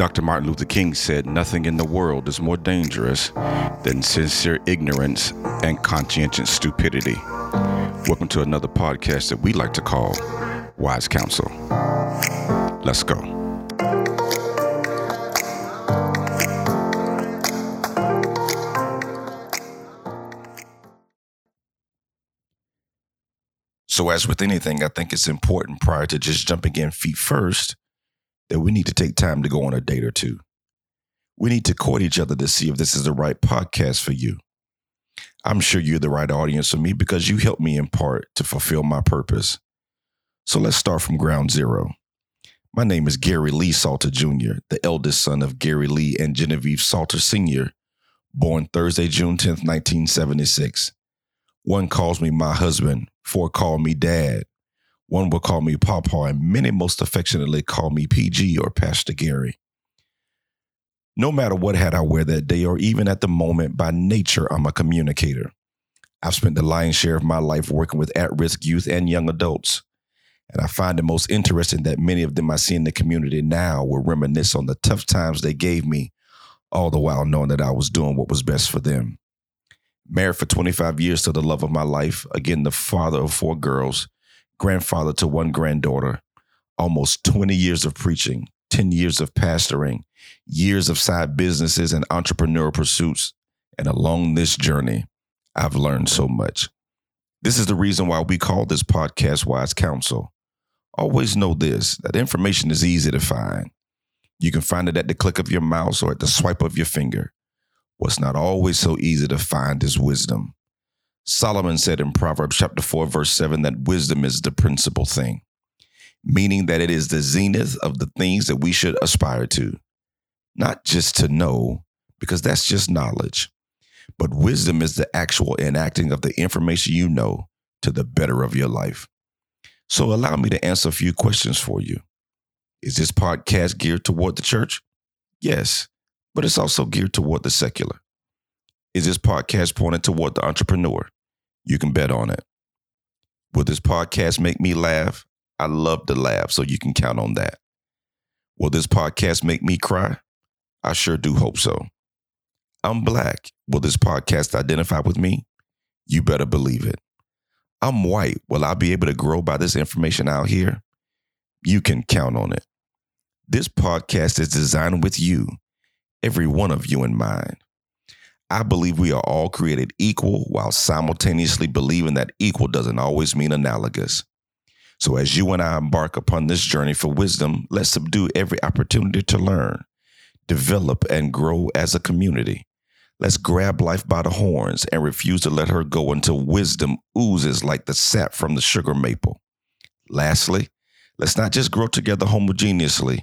Dr. Martin Luther King said, Nothing in the world is more dangerous than sincere ignorance and conscientious stupidity. Welcome to another podcast that we like to call Wise Counsel. Let's go. So, as with anything, I think it's important prior to just jumping in feet first that we need to take time to go on a date or two. We need to court each other to see if this is the right podcast for you. I'm sure you're the right audience for me because you helped me in part to fulfill my purpose. So let's start from ground zero. My name is Gary Lee Salter Jr., the eldest son of Gary Lee and Genevieve Salter Sr., born Thursday, June 10th, 1976. One calls me my husband, four call me dad, one will call me Papa, and many most affectionately call me PG or Pastor Gary. No matter what hat I wear that day, or even at the moment, by nature, I'm a communicator. I've spent the lion's share of my life working with at risk youth and young adults. And I find it most interesting that many of them I see in the community now will reminisce on the tough times they gave me, all the while knowing that I was doing what was best for them. Married for 25 years to the love of my life, again, the father of four girls, grandfather to one granddaughter, almost 20 years of preaching, 10 years of pastoring, years of side businesses and entrepreneurial pursuits. And along this journey, I've learned so much. This is the reason why we call this podcast Wise Counsel. Always know this that information is easy to find. You can find it at the click of your mouse or at the swipe of your finger. What's not always so easy to find is wisdom. Solomon said in Proverbs chapter 4, verse 7, that wisdom is the principal thing, meaning that it is the zenith of the things that we should aspire to. Not just to know, because that's just knowledge, but wisdom is the actual enacting of the information you know to the better of your life. So allow me to answer a few questions for you. Is this podcast geared toward the church? Yes, but it's also geared toward the secular. Is this podcast pointed toward the entrepreneur? You can bet on it. Will this podcast make me laugh? I love to laugh, so you can count on that. Will this podcast make me cry? I sure do hope so. I'm black. Will this podcast identify with me? You better believe it. I'm white. Will I be able to grow by this information out here? You can count on it. This podcast is designed with you, every one of you in mind. I believe we are all created equal while simultaneously believing that equal doesn't always mean analogous. So, as you and I embark upon this journey for wisdom, let's subdue every opportunity to learn, develop, and grow as a community. Let's grab life by the horns and refuse to let her go until wisdom oozes like the sap from the sugar maple. Lastly, let's not just grow together homogeneously,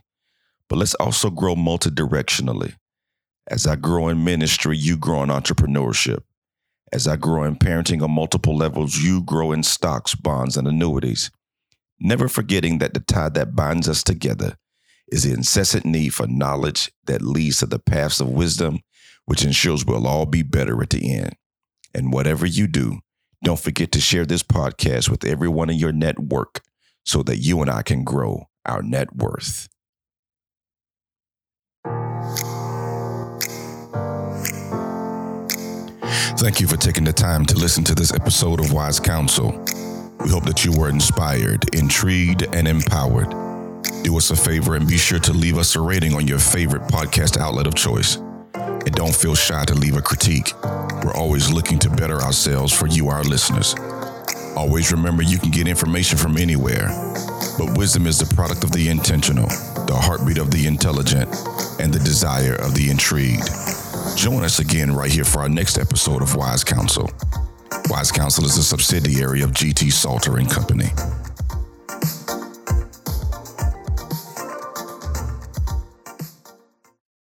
but let's also grow multidirectionally. As I grow in ministry, you grow in entrepreneurship. As I grow in parenting on multiple levels, you grow in stocks, bonds, and annuities. Never forgetting that the tie that binds us together is the incessant need for knowledge that leads to the paths of wisdom, which ensures we'll all be better at the end. And whatever you do, don't forget to share this podcast with everyone in your network so that you and I can grow our net worth. Thank you for taking the time to listen to this episode of Wise Counsel. We hope that you were inspired, intrigued, and empowered. Do us a favor and be sure to leave us a rating on your favorite podcast outlet of choice. And don't feel shy to leave a critique. We're always looking to better ourselves for you, our listeners. Always remember you can get information from anywhere, but wisdom is the product of the intentional, the heartbeat of the intelligent, and the desire of the intrigued. Join us again right here for our next episode of Wise Counsel. Wise Counsel is a subsidiary of GT Salter and Company.